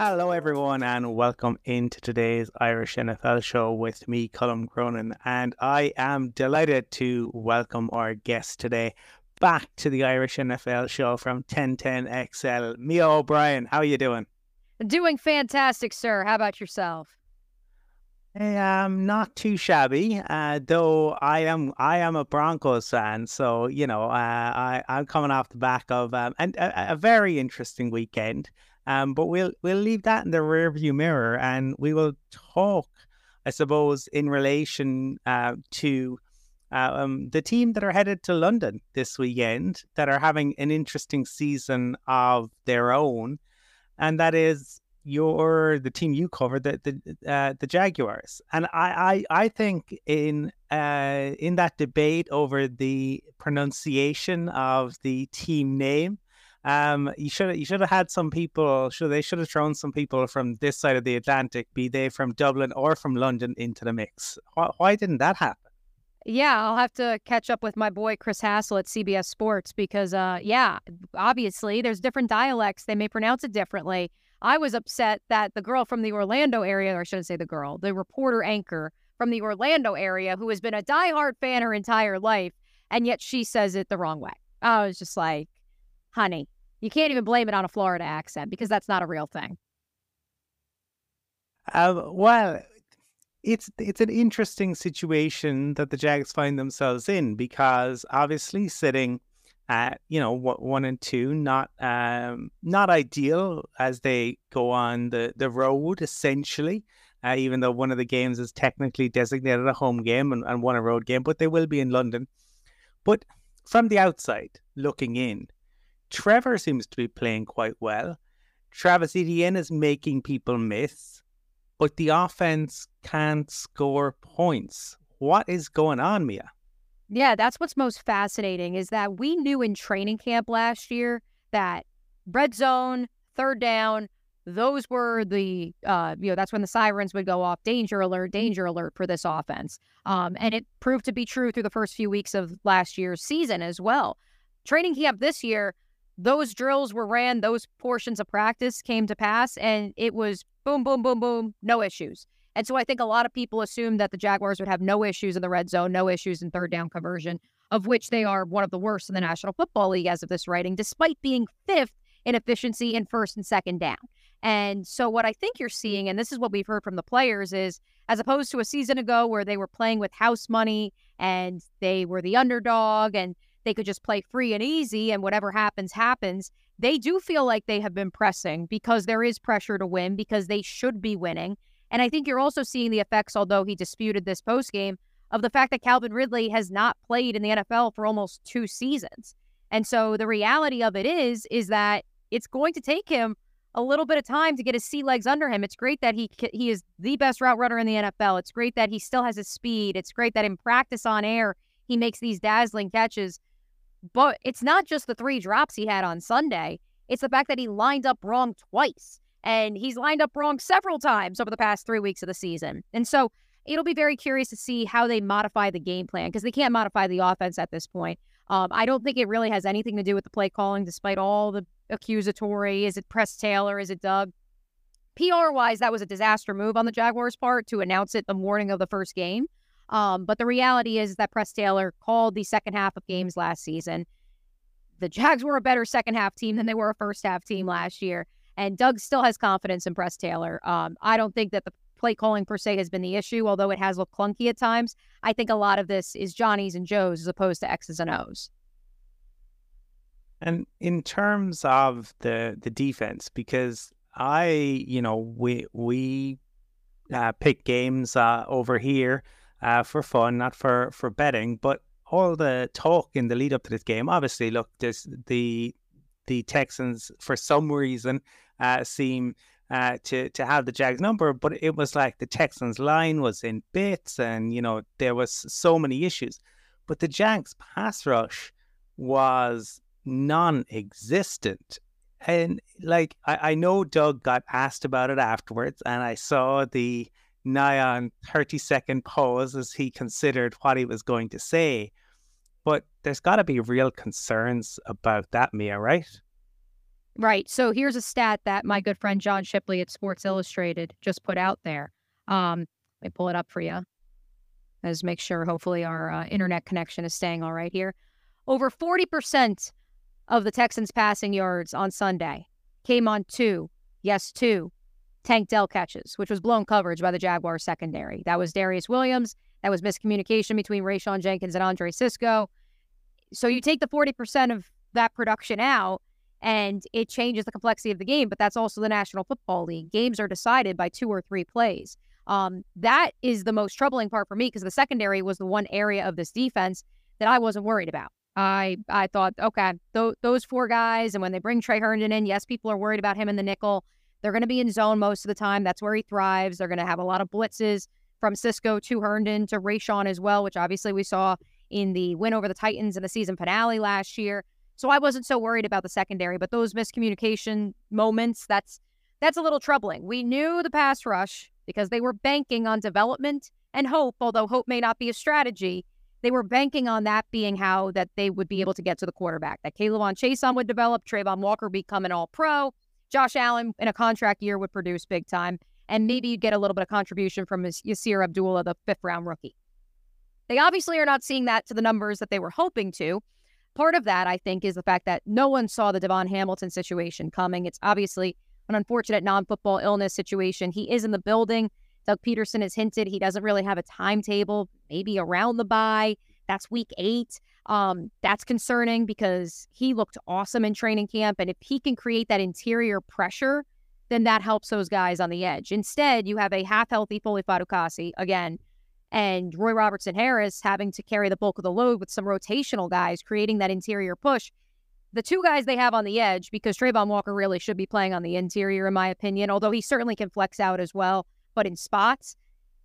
Hello, everyone, and welcome into today's Irish NFL show with me, Colum Cronin. And I am delighted to welcome our guest today back to the Irish NFL show from 1010XL. Mia O'Brien, how are you doing? Doing fantastic, sir. How about yourself? I am not too shabby, uh, though I am I am a Broncos fan, so you know uh, I I'm coming off the back of um, and a, a very interesting weekend. Um, but we'll we'll leave that in the rearview mirror, and we will talk, I suppose, in relation uh, to um, the team that are headed to London this weekend, that are having an interesting season of their own, and that is your the team you cover, the the uh, the Jaguars. And I, I I think in uh, in that debate over the pronunciation of the team name um, you should you should have had some people. Should they should have thrown some people from this side of the Atlantic, be they from Dublin or from London, into the mix. Why, why didn't that happen? Yeah, I'll have to catch up with my boy Chris Hassel at CBS Sports because, uh, yeah, obviously there's different dialects. They may pronounce it differently. I was upset that the girl from the Orlando area, or I shouldn't say the girl, the reporter anchor from the Orlando area, who has been a diehard fan her entire life, and yet she says it the wrong way. I was just like, honey, you can't even blame it on a Florida accent because that's not a real thing. Uh, well, it's it's an interesting situation that the Jags find themselves in because obviously sitting at you know one and two, not um, not ideal as they go on the the road essentially. Uh, even though one of the games is technically designated a home game and, and one a road game, but they will be in London. But from the outside looking in, Trevor seems to be playing quite well. Travis Etienne is making people miss, but the offense can't score points. What is going on, Mia? Yeah, that's what's most fascinating is that we knew in training camp last year that red zone, third down, those were the uh, you know that's when the sirens would go off danger alert danger alert for this offense um, and it proved to be true through the first few weeks of last year's season as well training camp this year those drills were ran, those portions of practice came to pass, and it was boom, boom, boom, boom, no issues. And so I think a lot of people assumed that the Jaguars would have no issues in the red zone, no issues in third down conversion, of which they are one of the worst in the National Football League as of this writing, despite being fifth in efficiency in first and second down. And so what I think you're seeing, and this is what we've heard from the players, is as opposed to a season ago where they were playing with house money and they were the underdog and they could just play free and easy and whatever happens, happens. They do feel like they have been pressing because there is pressure to win because they should be winning. And I think you're also seeing the effects, although he disputed this post game, of the fact that Calvin Ridley has not played in the NFL for almost two seasons. And so the reality of it is, is that it's going to take him a little bit of time to get his sea legs under him. It's great that he he is the best route runner in the NFL. It's great that he still has his speed. It's great that in practice on air he makes these dazzling catches. But it's not just the three drops he had on Sunday, it's the fact that he lined up wrong twice. And he's lined up wrong several times over the past three weeks of the season. And so it'll be very curious to see how they modify the game plan because they can't modify the offense at this point. Um, I don't think it really has anything to do with the play calling, despite all the accusatory. Is it Press Taylor? Is it Doug? PR wise, that was a disaster move on the Jaguars' part to announce it the morning of the first game. Um, but the reality is that Press Taylor called the second half of games last season. The Jags were a better second half team than they were a first half team last year. And Doug still has confidence in Press Taylor. Um, I don't think that the play calling per se has been the issue, although it has looked clunky at times. I think a lot of this is Johnny's and Joe's as opposed to X's and O's. And in terms of the the defense, because I, you know, we we uh, pick games uh, over here uh, for fun, not for for betting. But all the talk in the lead up to this game, obviously, look, this the the Texans for some reason uh, seem uh, to to have the Jags number, but it was like the Texans line was in bits, and you know there was so many issues. But the Jags pass rush was non-existent, and like I, I know Doug got asked about it afterwards, and I saw the nigh on 30 second pause as he considered what he was going to say. But there's got to be real concerns about that, Mia, right? Right. So here's a stat that my good friend John Shipley at Sports Illustrated just put out there. Um, let me pull it up for you. Let's make sure, hopefully, our uh, internet connection is staying all right here. Over 40% of the Texans' passing yards on Sunday came on two, yes, two, Tank Dell catches, which was blown coverage by the Jaguars secondary. That was Darious Williams. That was miscommunication between Rayshawn Jenkins and Andre Cisco. So you take the 40% of that production out, and it changes the complexity of the game. But that's also the National Football League. Games are decided by two or three plays. Um, that is the most troubling part for me because the secondary was the one area of this defense that I wasn't worried about. I I thought, okay, th- those four guys, and when they bring Tre Herndon in, yes, people are worried about him in the nickel. They're going to be in zone most of the time. That's where he thrives. They're going to have a lot of blitzes from Cisco to Herndon to Rayshawn as well, which obviously we saw in the win over the Titans in the season finale last year. So I wasn't so worried about the secondary, but those miscommunication moments, that's that's a little troubling. We knew the pass rush because they were banking on development and hope, although hope may not be a strategy. They were banking on that being how that they would be able to get to the quarterback. That K'Lavon Chaisson would develop, Travon Walker become an all pro, Josh Allen in a contract year would produce big time, and mm-hmm. maybe you'd get a little bit of contribution from Yasir Abdullah, the fifth round rookie. They obviously are not seeing that to the numbers that they were hoping to. Part of that, I think, is the fact that no one saw the DaVon Hamilton situation coming. It's obviously an unfortunate non football illness situation. He is in the building. Doug Pederson has hinted he doesn't really have a timetable, maybe around the bye. That's week eight. Um, that's concerning because he looked awesome in training camp. And if he can create that interior pressure, then that helps those guys on the edge. Instead, you have a half healthy Foley Fatukasi, again, and Roy Robertson Harris having to carry the bulk of the load with some rotational guys creating that interior push. The two guys they have on the edge, because Travon Walker really should be playing on the interior, in my opinion, although he certainly can flex out as well, but in spots,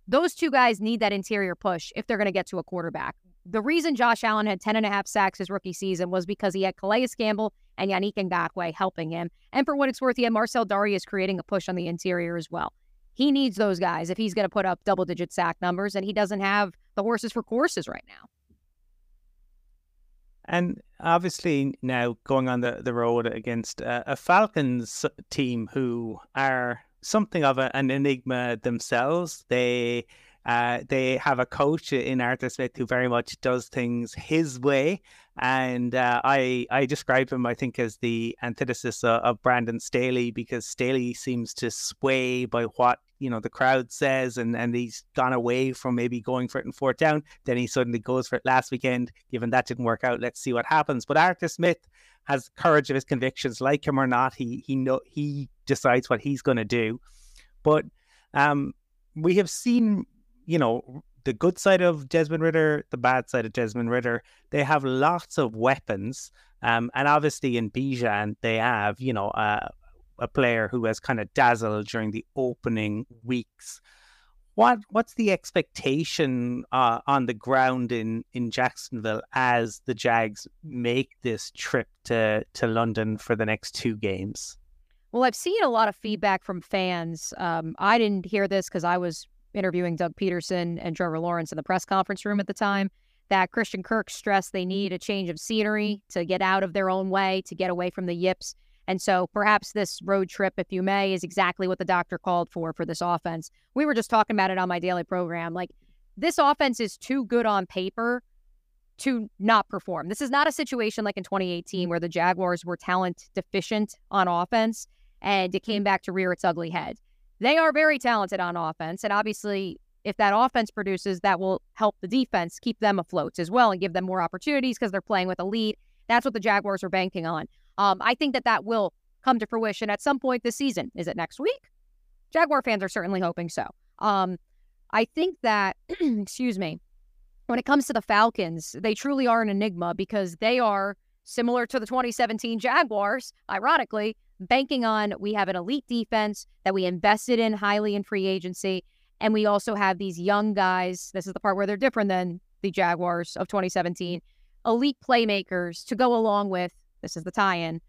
those two guys need that interior push if they're going to get to a quarterback. The reason Josh Allen had 10 and a half sacks his rookie season was because he had Calais Campbell and Yannick Ngakoue helping him. And for what it's worth, he had Marcell Dareus creating a push on the interior as well. He needs those guys if he's going to put up double digit sack numbers, and he doesn't have the horses for courses right now. And obviously, now going on the, the road against uh, a Falcons team who are something of a, an enigma themselves. They uh, they have a coach in Arthur Smith who very much does things his way, and uh, I I describe him I think as the antithesis of, of, Brandon Staley because Staley seems to sway by what you know the crowd says, and and he's gone away from maybe going for it in fourth down. Then he suddenly goes for it last weekend. Given that didn't work out, let's see what happens. But Arthur Smith has courage of his convictions, like him or not. He he know he decides what he's going to do, but um, we have seen you know, the good side of Desmond Ridder, the bad side of Desmond Ridder. they have lots of weapons. Um, and obviously in Bijan, they have, you know, uh, a player who has kind of dazzled during the opening weeks. What what's the expectation uh, on the ground in, in Jacksonville as the Jags make this trip to, to London for the next two games? Well, I've seen a lot of feedback from fans. Um, I didn't hear this because I was interviewing Doug Pederson and Trevor Lawrence in the press conference room at the time that Christian Kirk stressed they need a change of scenery to get out of their own way, to get away from the yips. And so perhaps this road trip, if you may, is exactly what the doctor called for for this offense. We were just talking about it on my daily program. Like, this offense is too good on paper to not perform. This is not a situation like in 2018 where the Jaguars were talent deficient on offense and it came back to rear its ugly head. They are very talented on offense. And obviously, if that offense produces, that will help the defense keep them afloat as well and give them more opportunities because they're playing with a lead. That's what the Jaguars are banking on. Um, I think that that will come to fruition at some point this season. Is it next week? Jaguar fans are certainly hoping so. Um, I think that, excuse me, when it comes to the Falcons, they truly are an enigma because they are similar to the 2017 Jaguars, ironically, banking on we have an elite defense that we invested in highly in free agency. And we also have these young guys. This is the part where they're different than the Jaguars of 2017. Elite playmakers to go along with, this is the tie in,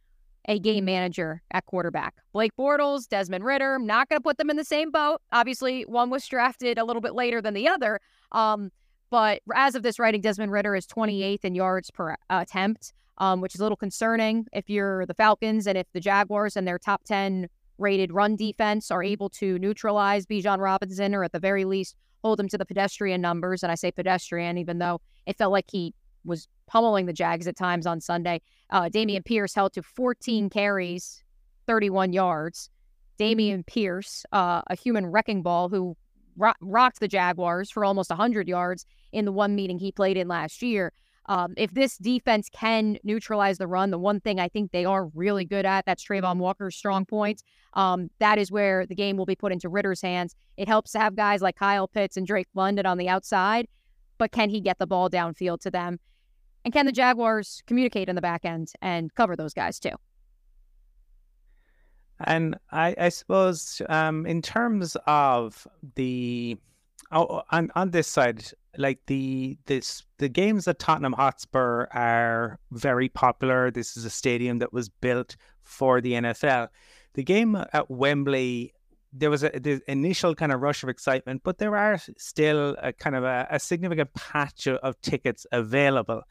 a game manager at quarterback. Blake Bortles, Desmond Ridder, not going to put them in the same boat. Obviously, one was drafted a little bit later than the other. Um, but as of this writing, Desmond Ridder is 28th in yards per attempt. Um, which is a little concerning if you're the Falcons and if the Jaguars and their top 10 rated run defense are able to neutralize Bijan Robinson or at the very least hold him to the pedestrian numbers. And I say pedestrian, even though it felt like he was pummeling the Jags at times on Sunday. Uh, Dameon Pierce held to 14 carries, 31 yards. Dameon Pierce, uh, a human wrecking ball who ro- rocked the Jaguars for almost 100 yards in the one meeting he played in last year. Um, if this defense can neutralize the run, the one thing I think they are really good at, that's Travon Walker's strong point. Um, that is where the game will be put into Ridder's hands. It helps to have guys like Kyle Pitts and Drake London on the outside, but can he get the ball downfield to them? And can the Jaguars communicate in the back end and cover those guys too? And I, I suppose um, in terms of the Oh, on on this side, like the this the games at Tottenham Hotspur are very popular. This is a stadium that was built for the NFL. The game at Wembley, there was a the initial kind of rush of excitement, but there are still a kind of a, a significant patch of, of tickets available,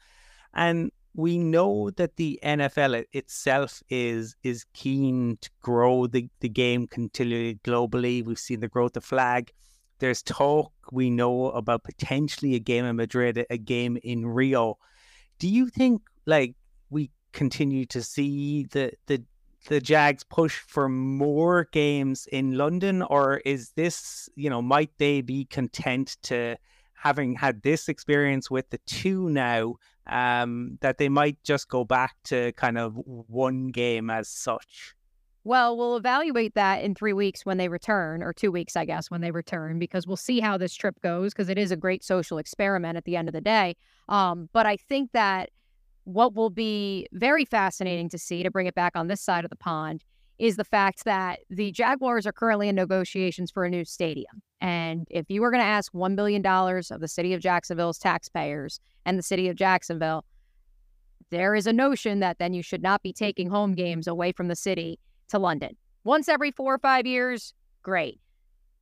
and we know that the NFL itself is is keen to grow the, the game continually globally. We've seen the growth of flag. There's talk we know about potentially a game in Madrid, a game in Rio. Do you think like we continue to see the the the Jags push for more games in London, or is this you know might they be content to having had this experience with the two now um, that they might just go back to kind of one game as such? Well, we'll evaluate that in three weeks when they return, or two weeks, I guess, when they return, because we'll see how this trip goes, because it is a great social experiment at the end of the day. Um, but I think that what will be very fascinating to see, to bring it back on this side of the pond, is the fact that the Jaguars are currently in negotiations for a new stadium. And if you were going to ask $1 billion of the city of Jacksonville's taxpayers and the city of Jacksonville, there is a notion that then you should not be taking home games away from the city to London. Once every four or five years, great.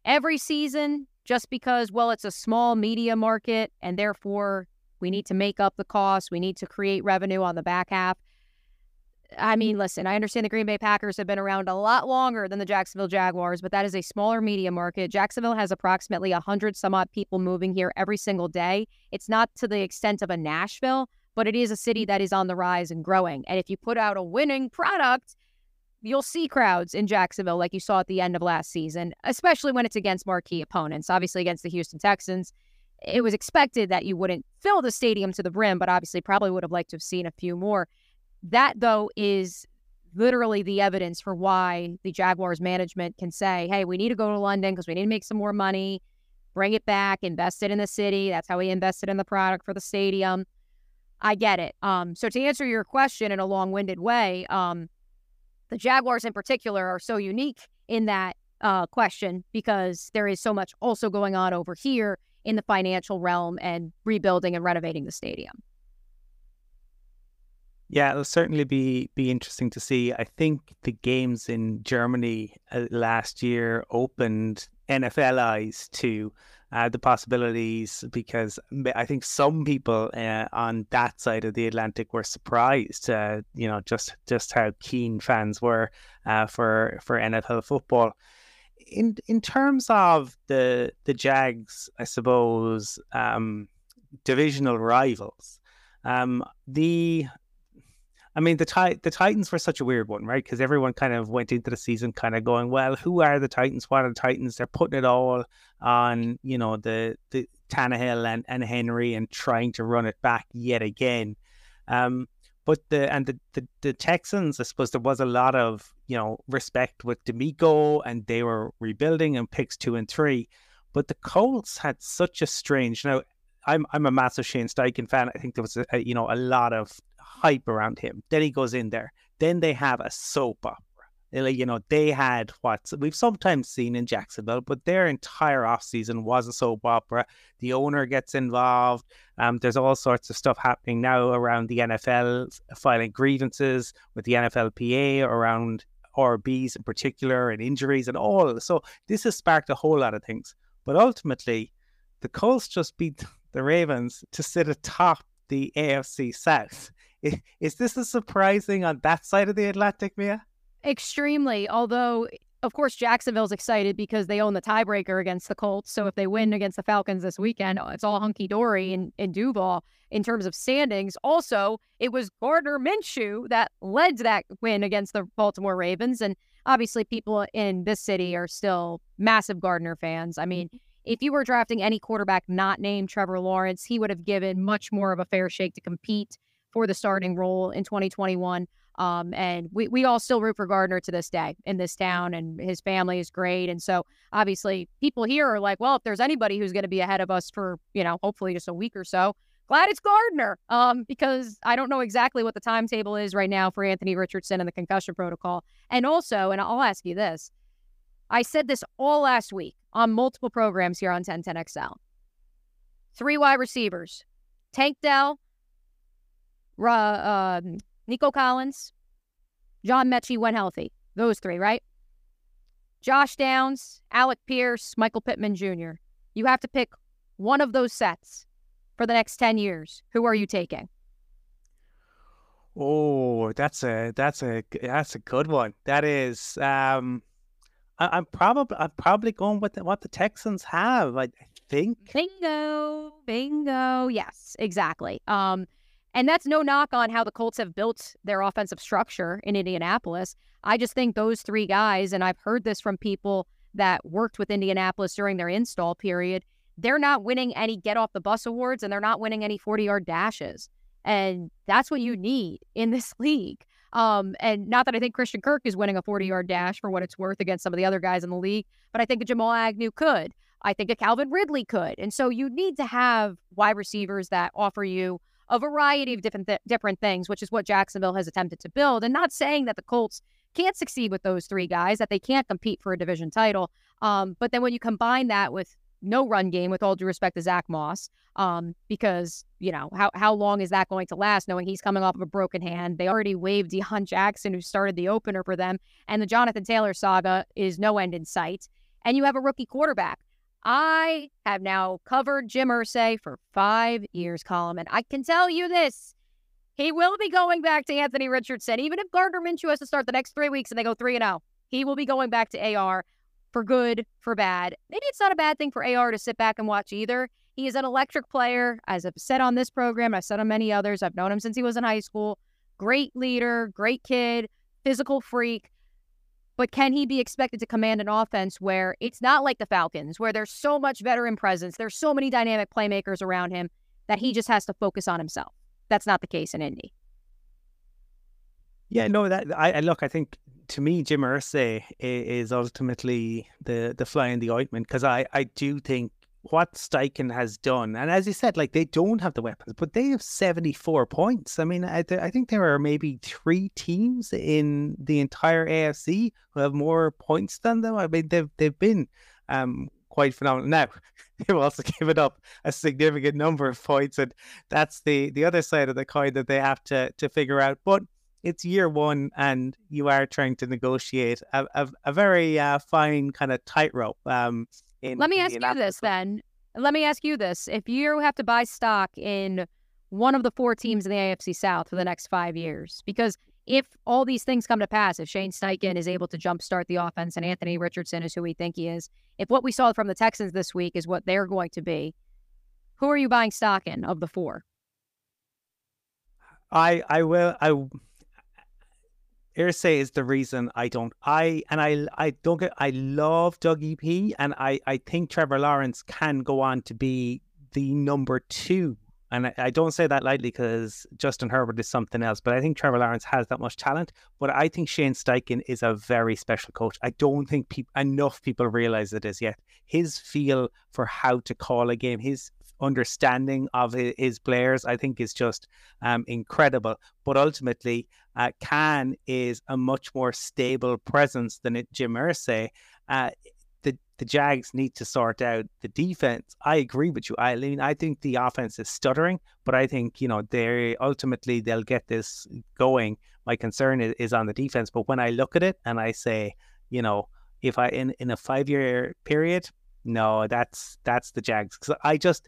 Every season, just because, well, it's a small media market and therefore we need to make up the cost, we need to create revenue on the back half. I mean, listen, I understand the Green Bay Packers have been around a lot longer than the Jacksonville Jaguars, but that is a smaller media market. Jacksonville has approximately 100 some odd people moving here every single day. It's not to the extent of a Nashville, but it is a city mm. that is on the rise and growing. And if you put out a winning product, you'll see crowds in Jacksonville like you saw at the end of last season, especially when it's against marquee opponents. Obviously, against the Houston Texans, it was expected that you wouldn't fill the stadium to the brim, but obviously, probably would have liked to have seen a few more. That, though, is literally the evidence for why the Jaguars management can say, hey, we need to go to London because we need to make some more money, bring it back, invest it in the city. That's how we invested in the product for the stadium. I get it. Um, so to answer your question in a long-winded way, um, the Jaguars in particular are so unique in that uh, question because there is so much also going on over here in the financial realm and rebuilding and renovating the stadium. Yeah, it'll certainly be be interesting to see. I think the games in Germany uh, last year opened NFL eyes to uh, the possibilities because I think some people uh, on that side of the Atlantic were surprised, uh, you know, just just how keen fans were uh, for for NFL football. In in terms of the the Jags, I suppose um, divisional rivals. Um, the I mean, the the Titans were such a weird one, right? Because everyone kind of went into the season kind of going, "Well, who are the Titans? What are the Titans?" They're putting it all on, you know, the the Tannehill and, and Henry and trying to run it back yet again. Um, but the and the, the the Texans, I suppose there was a lot of you know respect with DeMeco, and they were rebuilding and picks two and three. But the Colts had such a strange. Now, I'm I'm a massive Shane Steichen fan. I think there was a, you know a lot of hype around him. Then he goes in there. Then they have a soap opera. You know, they had what we've sometimes seen in Jacksonville, but their entire offseason was a soap opera. The owner gets involved. Um, there's all sorts of stuff happening now around the NFL filing grievances with the NFLPA around RBs in particular and injuries and all. So this has sparked a whole lot of things. But ultimately, the Colts just beat the Ravens to sit atop the AFC South Is this a surprising on that side of the Atlantic, Mia? Extremely. Although, of course, Jacksonville's excited because they own the tiebreaker against the Colts. So if they win against the Falcons this weekend, oh, it's all hunky dory in, in Duval in terms of standings. Also, it was Gardner Minshew that led to that win against the Baltimore Ravens. And obviously, people in this city are still massive Gardner fans. I mean, if you were drafting any quarterback not named Trevor Lawrence, he would have given much more of a fair shake to compete for the starting role in 2021. Um, and we, we all still root for Gardner to this day in this town, and his family is great. And so, obviously, people here are like, well, if there's anybody who's going to be ahead of us for, you know, hopefully just a week or so, glad it's Gardner. Um, because I don't know exactly what the timetable is right now for Anthony Richardson and the concussion protocol. And also, and I'll ask you this I said this all last week on multiple programs here on 1010XL. Three wide receivers Tank Dell, uh, Nico Collins, John Metchie when healthy. Those three, right? Josh Downs, Alec Pierce, Michael Pittman Jr. You have to pick one of those sets for the next 10 years. Who are you taking? Oh, that's a that's a that's a good one. That is um I, am probably I'm probably going with the, what the Texans have. I think. Bingo, bingo. Yes, exactly. Um, and that's no knock on how the Colts have built their offensive structure in Indianapolis. I just think those three guys, and I've heard this from people that worked with Indianapolis during their install period, they're not winning any get off the bus awards and they're not winning any 40 yard dashes. And that's what you need in this league. Um, and not that I think Christian Kirk is winning a 40 yard dash for what it's worth against some of the other guys in the league, but I think a Jamal Agnew could. I think a Calvin Ridley could. And so you need to have wide receivers that offer you a variety of different th- different things, which is what Jacksonville has attempted to build. And not saying that the Colts can't succeed with those three guys, that they can't compete for a division title. Um, but then when you combine that with no run game, with all due respect to Zack Moss, um, because you know how how long is that going to last? Knowing he's coming off of a broken hand, they already waived Deon Jackson, who started the opener for them, and the Jonathan Taylor saga is no end in sight. And you have a rookie quarterback. I have now covered Jim Irsay for five years, Colum, and I can tell you this: he will be going back to Anthony Richardson, even if Gardner Minshew has to start the next three weeks and they go three and zero. Oh. He will be going back to AR for good, for bad. Maybe it's not a bad thing for AR to sit back and watch either. He is an electric player, as I've said on this program, I've said on many others. I've known him since he was in high school. Great leader, great kid, physical freak. But can he be expected to command an offense where it's not like the Falcons, where there's so much veteran presence, there's so many dynamic playmakers around him that he mm-hmm. just has to focus on himself? That's not the case in Indy. Yeah, no, that I, I look. I think to me, Jim Irsay is ultimately the the fly in the ointment because I I do think what Steichen has done, and as you said, like they don't have the weapons, but they have seventy four points. I mean, I, I think there are maybe three teams in the entire AFC who have more points than them. I mean, they've they've been um quite phenomenal. Now they've also given up a significant number of points, and that's the the other side of the coin that they have to to figure out. But it's year one and you are trying to negotiate a, a, a very uh, fine kind of tightrope. Um, Let me ask you this then. Let me ask you this. If you have to buy stock in one of the four teams in the AFC South for the next five years, because if all these things come to pass, if Shane Steichen is able to jumpstart the offense and Anthony Richardson is who we think he is, if what we saw from the Texans this week is what they're going to be, who are you buying stock in of the four? I I will I Irsay is the reason I don't. I and I I don't get. I love Dougie P, and I I think Trevor Lawrence can go on to be the number two. And I, I don't say that lightly because Justin Herbert is something else, but I think Trevor Lawrence has that much talent. But I think Shane Steichen is a very special coach. I don't think pe- enough people realize it as yet. His feel for how to call a game, his understanding of his players, I think, is just um, incredible. But ultimately, uh, Khan is a much more stable presence than it, Jim Irsay. Uh, the the Jags need to sort out the defense. I agree with you. I mean, I think the offense is stuttering, but I think you know they ultimately they'll get this going. My concern is, is on the defense. But when I look at it and I say, you know, if I in in a five year period, no, that's that's the Jags. Because I just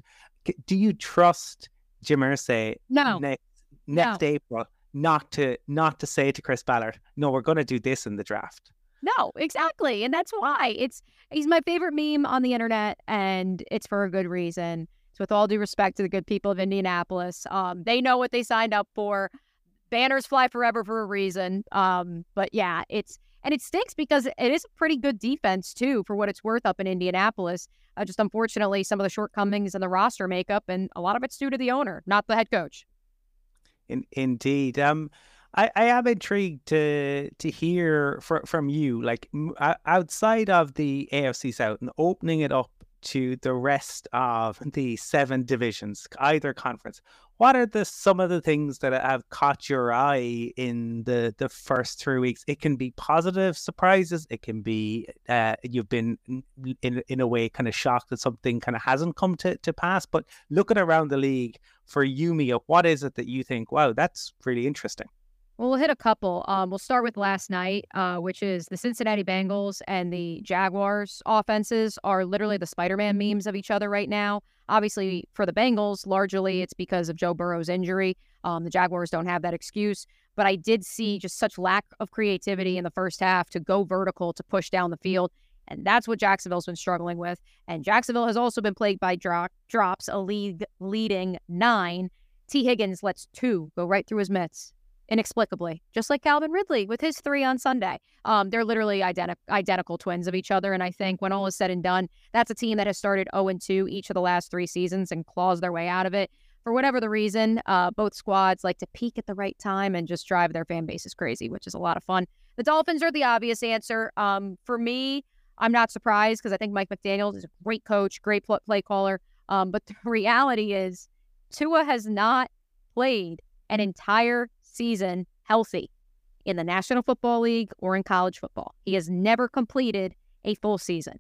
do you trust Jim Irsay? No. Next, next no. April not to not to say to Chris Ballard, no, we're going to do this in the draft. No, exactly, and that's why it's he's my favorite meme on the internet, and it's for a good reason. So, with all due respect to the good people of Indianapolis, um, they know what they signed up for. Banners fly forever for a reason. Um, but yeah, it's and it stinks because it is a pretty good defense too, for what it's worth up in Indianapolis. Uh, just unfortunately, some of the shortcomings in the roster makeup, and a lot of it's due to the owner, not the head coach. In, indeed. Um, I, I am intrigued to to hear fr- from you, like outside of the AFC South and opening it up to the rest of the seven divisions, either conference. What are the some of the things that have caught your eye in the the first three weeks? It can be positive surprises. It can be uh, you've been in in a way kind of shocked that something kind of hasn't come to, to pass. But looking around the league for you, Mia, what is it that you think? Wow, that's really interesting. Well, we'll hit a couple. Um, we'll start with last night, uh, which is the Cincinnati Bengals and the Jaguars offenses are literally the Spider Man memes of each other right now. Obviously, for the Bengals, largely it's because of Joe Burrow's injury. Um, the Jaguars don't have that excuse. But I did see just such lack of creativity in the first half to go vertical to push down the field. And that's what Jacksonville's been struggling with. And Jacksonville has also been plagued by dro- drops, a league leading nine. Tee Higgins lets two go right through his mitts inexplicably, just like Calvin Ridley with his three on Sunday. Um, they're literally identi- identical twins of each other. And I think when all is said and done, that's a team that has started 0 2 each of the last three seasons and claws their way out of it. For whatever the reason, uh, both squads like to peak at the right time and just drive their fan bases crazy, which is a lot of fun. The Dolphins are the obvious answer. Um, for me, I'm not surprised because I think Mike McDaniels is a great coach, great play caller. Um, but the reality is, Tua has not played an entire season healthy in the National Football League or in college football. He has never completed a full season.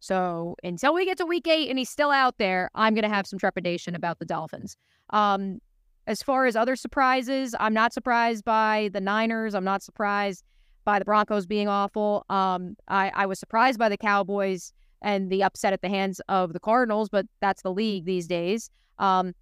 So until we get to week eight and he's still out there, I'm going to have some trepidation about the Dolphins. Um, as far as other surprises, I'm not surprised by the Niners. I'm not surprised by the Broncos being awful. Um, I, I was surprised by the Cowboys and the upset at the hands of the Cardinals, but that's the league these days. Um,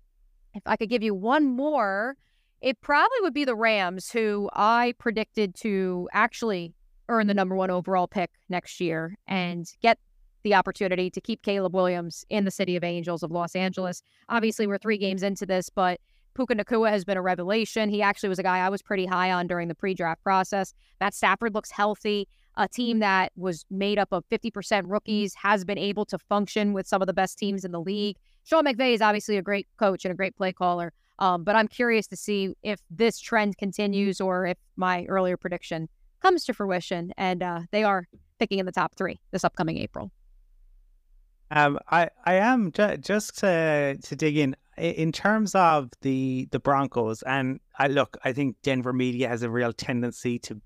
if I could give you one more, it probably would be the Rams, who I predicted to actually earn the number one overall pick next year and get the opportunity to keep Caleb Williams in the City of Angels of Los Angeles. Obviously, we're three games into this, but Puka Nacua has been a revelation. He actually was a guy I was pretty high on during the pre-draft process. Matt Stafford looks healthy. A team that was made up of 50% rookies has been able to function with some of the best teams in the league. Sean McVay is obviously a great coach and a great play caller. Um, but I'm curious to see if this trend continues or if my earlier prediction comes to fruition and uh, they are picking in the top three this upcoming April. Um, I I am ju- just to to dig in in terms of the the Broncos, and I look, I think Denver media has a real tendency to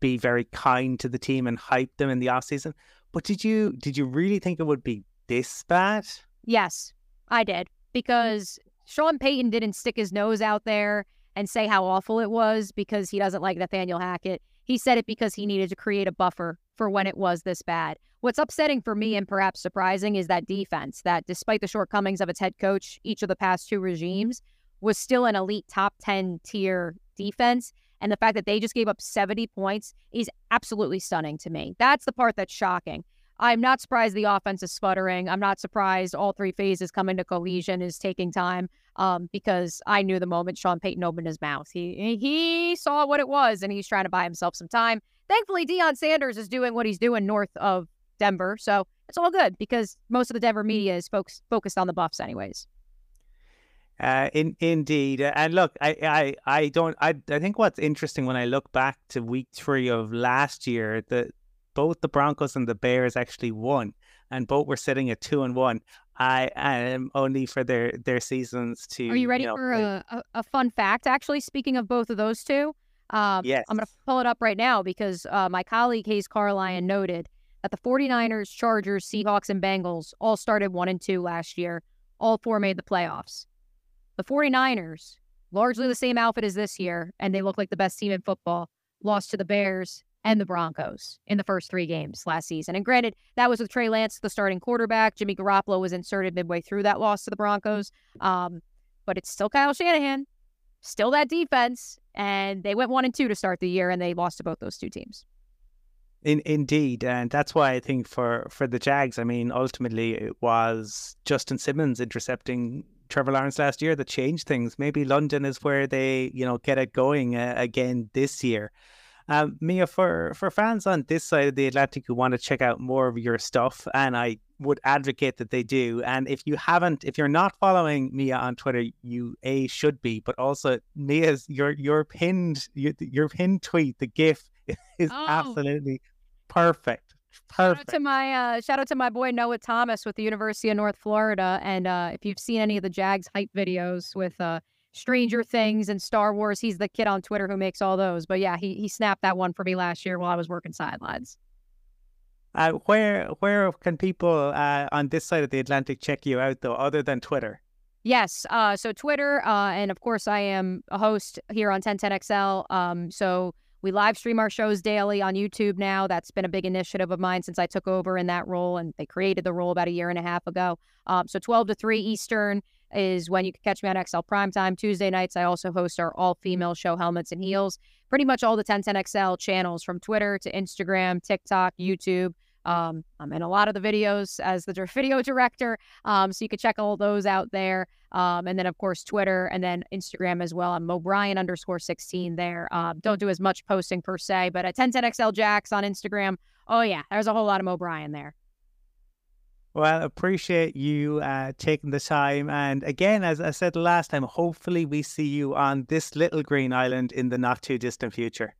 be very kind to the team and hype them in the off season. But did you did you really think it would be this bad? Yes, I did because Sean Payton didn't stick his nose out there and say how awful it was because he doesn't like Nathaniel Hackett. He said it because he needed to create a buffer for when it was this bad. What's upsetting for me and perhaps surprising is that defense, that despite the shortcomings of its head coach each of the past two regimes, was still an elite top 10 tier defense. And the fact that they just gave up 70 points is absolutely stunning to me. That's the part that's shocking. I'm not surprised the offense is sputtering. I'm not surprised all three phases coming to cohesion is taking time um, because I knew the moment Sean Payton opened his mouth. He he saw what it was and he's trying to buy himself some time. Thankfully, Deion Sanders is doing what he's doing north of Denver. So it's all good because most of the Denver media is folks focused on the Buffs anyways. Uh, in indeed, and look, I, I, I don't, I, I think what's interesting when I look back to week three of last year, that both the Broncos and the Bears actually won, and both were sitting at two and one. I am only for their their seasons to. Are you ready you know, for a, a, a, fun fact? Actually, speaking of both of those two, um, yes. I'm going to pull it up right now because uh, my colleague Hayes Carlyon noted that the 49ers, Chargers, Seahawks, and Bengals all started one and two last year. All four made the playoffs. The 49ers, largely the same outfit as this year, and they look like the best team in football, lost to the Bears and the Broncos in the first three games last season. And granted, that was with Trey Lance, the starting quarterback. Jimmy Garoppolo was inserted midway through that loss to the Broncos. Um, but it's still Kyle Shanahan. still that defense. And they went one and two to start the year, and they lost to both those two teams. In, indeed, and that's why I think for for the Jags, I mean, ultimately it was Justin Simmons intercepting Trevor Lawrence last year that changed things. Maybe London is where they, you know, get it going uh, again this year. Um, Mia, for for fans on this side of the Atlantic who want to check out more of your stuff, and I would advocate that they do. And if you haven't, if you're not following Mia on Twitter, you a should be, but also Mia's your your pinned your, your pinned tweet, the GIF is oh. absolutely perfect. Perfect. Shout out to my uh, shout out to my boy Noah Thomas with the University of North Florida. And uh, if you've seen any of the Jags hype videos with uh, Stranger Things and Star Wars. He's the kid on Twitter who makes all those. But yeah, he he snapped that one for me last year while I was working sidelines. Uh, where where can people uh, on this side of the Atlantic check you out though, other than Twitter? Yes, uh, so Twitter, uh, and of course I am a host here on 1010XL. Um, so we live stream our shows daily on YouTube now. That's been a big initiative of mine since I took over in that role, and they created the role about a year and a half ago. Um, so 12 to 3 Eastern is when you can catch me on XL Primetime. Tuesday nights, I also host our all female show, Helmets and Heels. Pretty much all the 1010XL channels from Twitter to Instagram, TikTok, YouTube. Um, I'm in a lot of the videos as the video director. Um, so you can check all those out there. Um, and then, of course, Twitter and then Instagram as well. I'm O'Brien underscore 16 there. Um, don't do as much posting per se, but at 1010XL Jax on Instagram. Oh, yeah, there's a whole lot of O'Brien there. Well, appreciate you uh, taking the time. And again, as I said last time, hopefully we see you on this little green island in the not too distant future.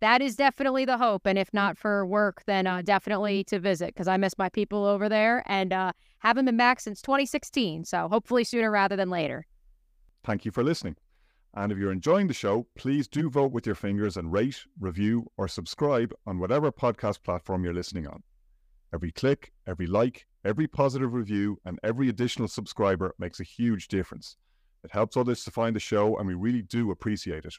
That is definitely the hope. And if not for work, then uh, definitely to visit because I miss my people over there and uh, haven't been back since 2016. So hopefully sooner rather than later. Thank you for listening. And if you're enjoying the show, please do vote with your fingers and rate, review, or subscribe on whatever podcast platform you're listening on. Every click, every like, every positive review, and every additional subscriber makes a huge difference. It helps others to find the show, and we really do appreciate it.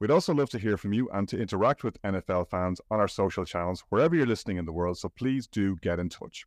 We'd also love to hear from you and to interact with NFL fans on our social channels wherever you're listening in the world, so please do get in touch.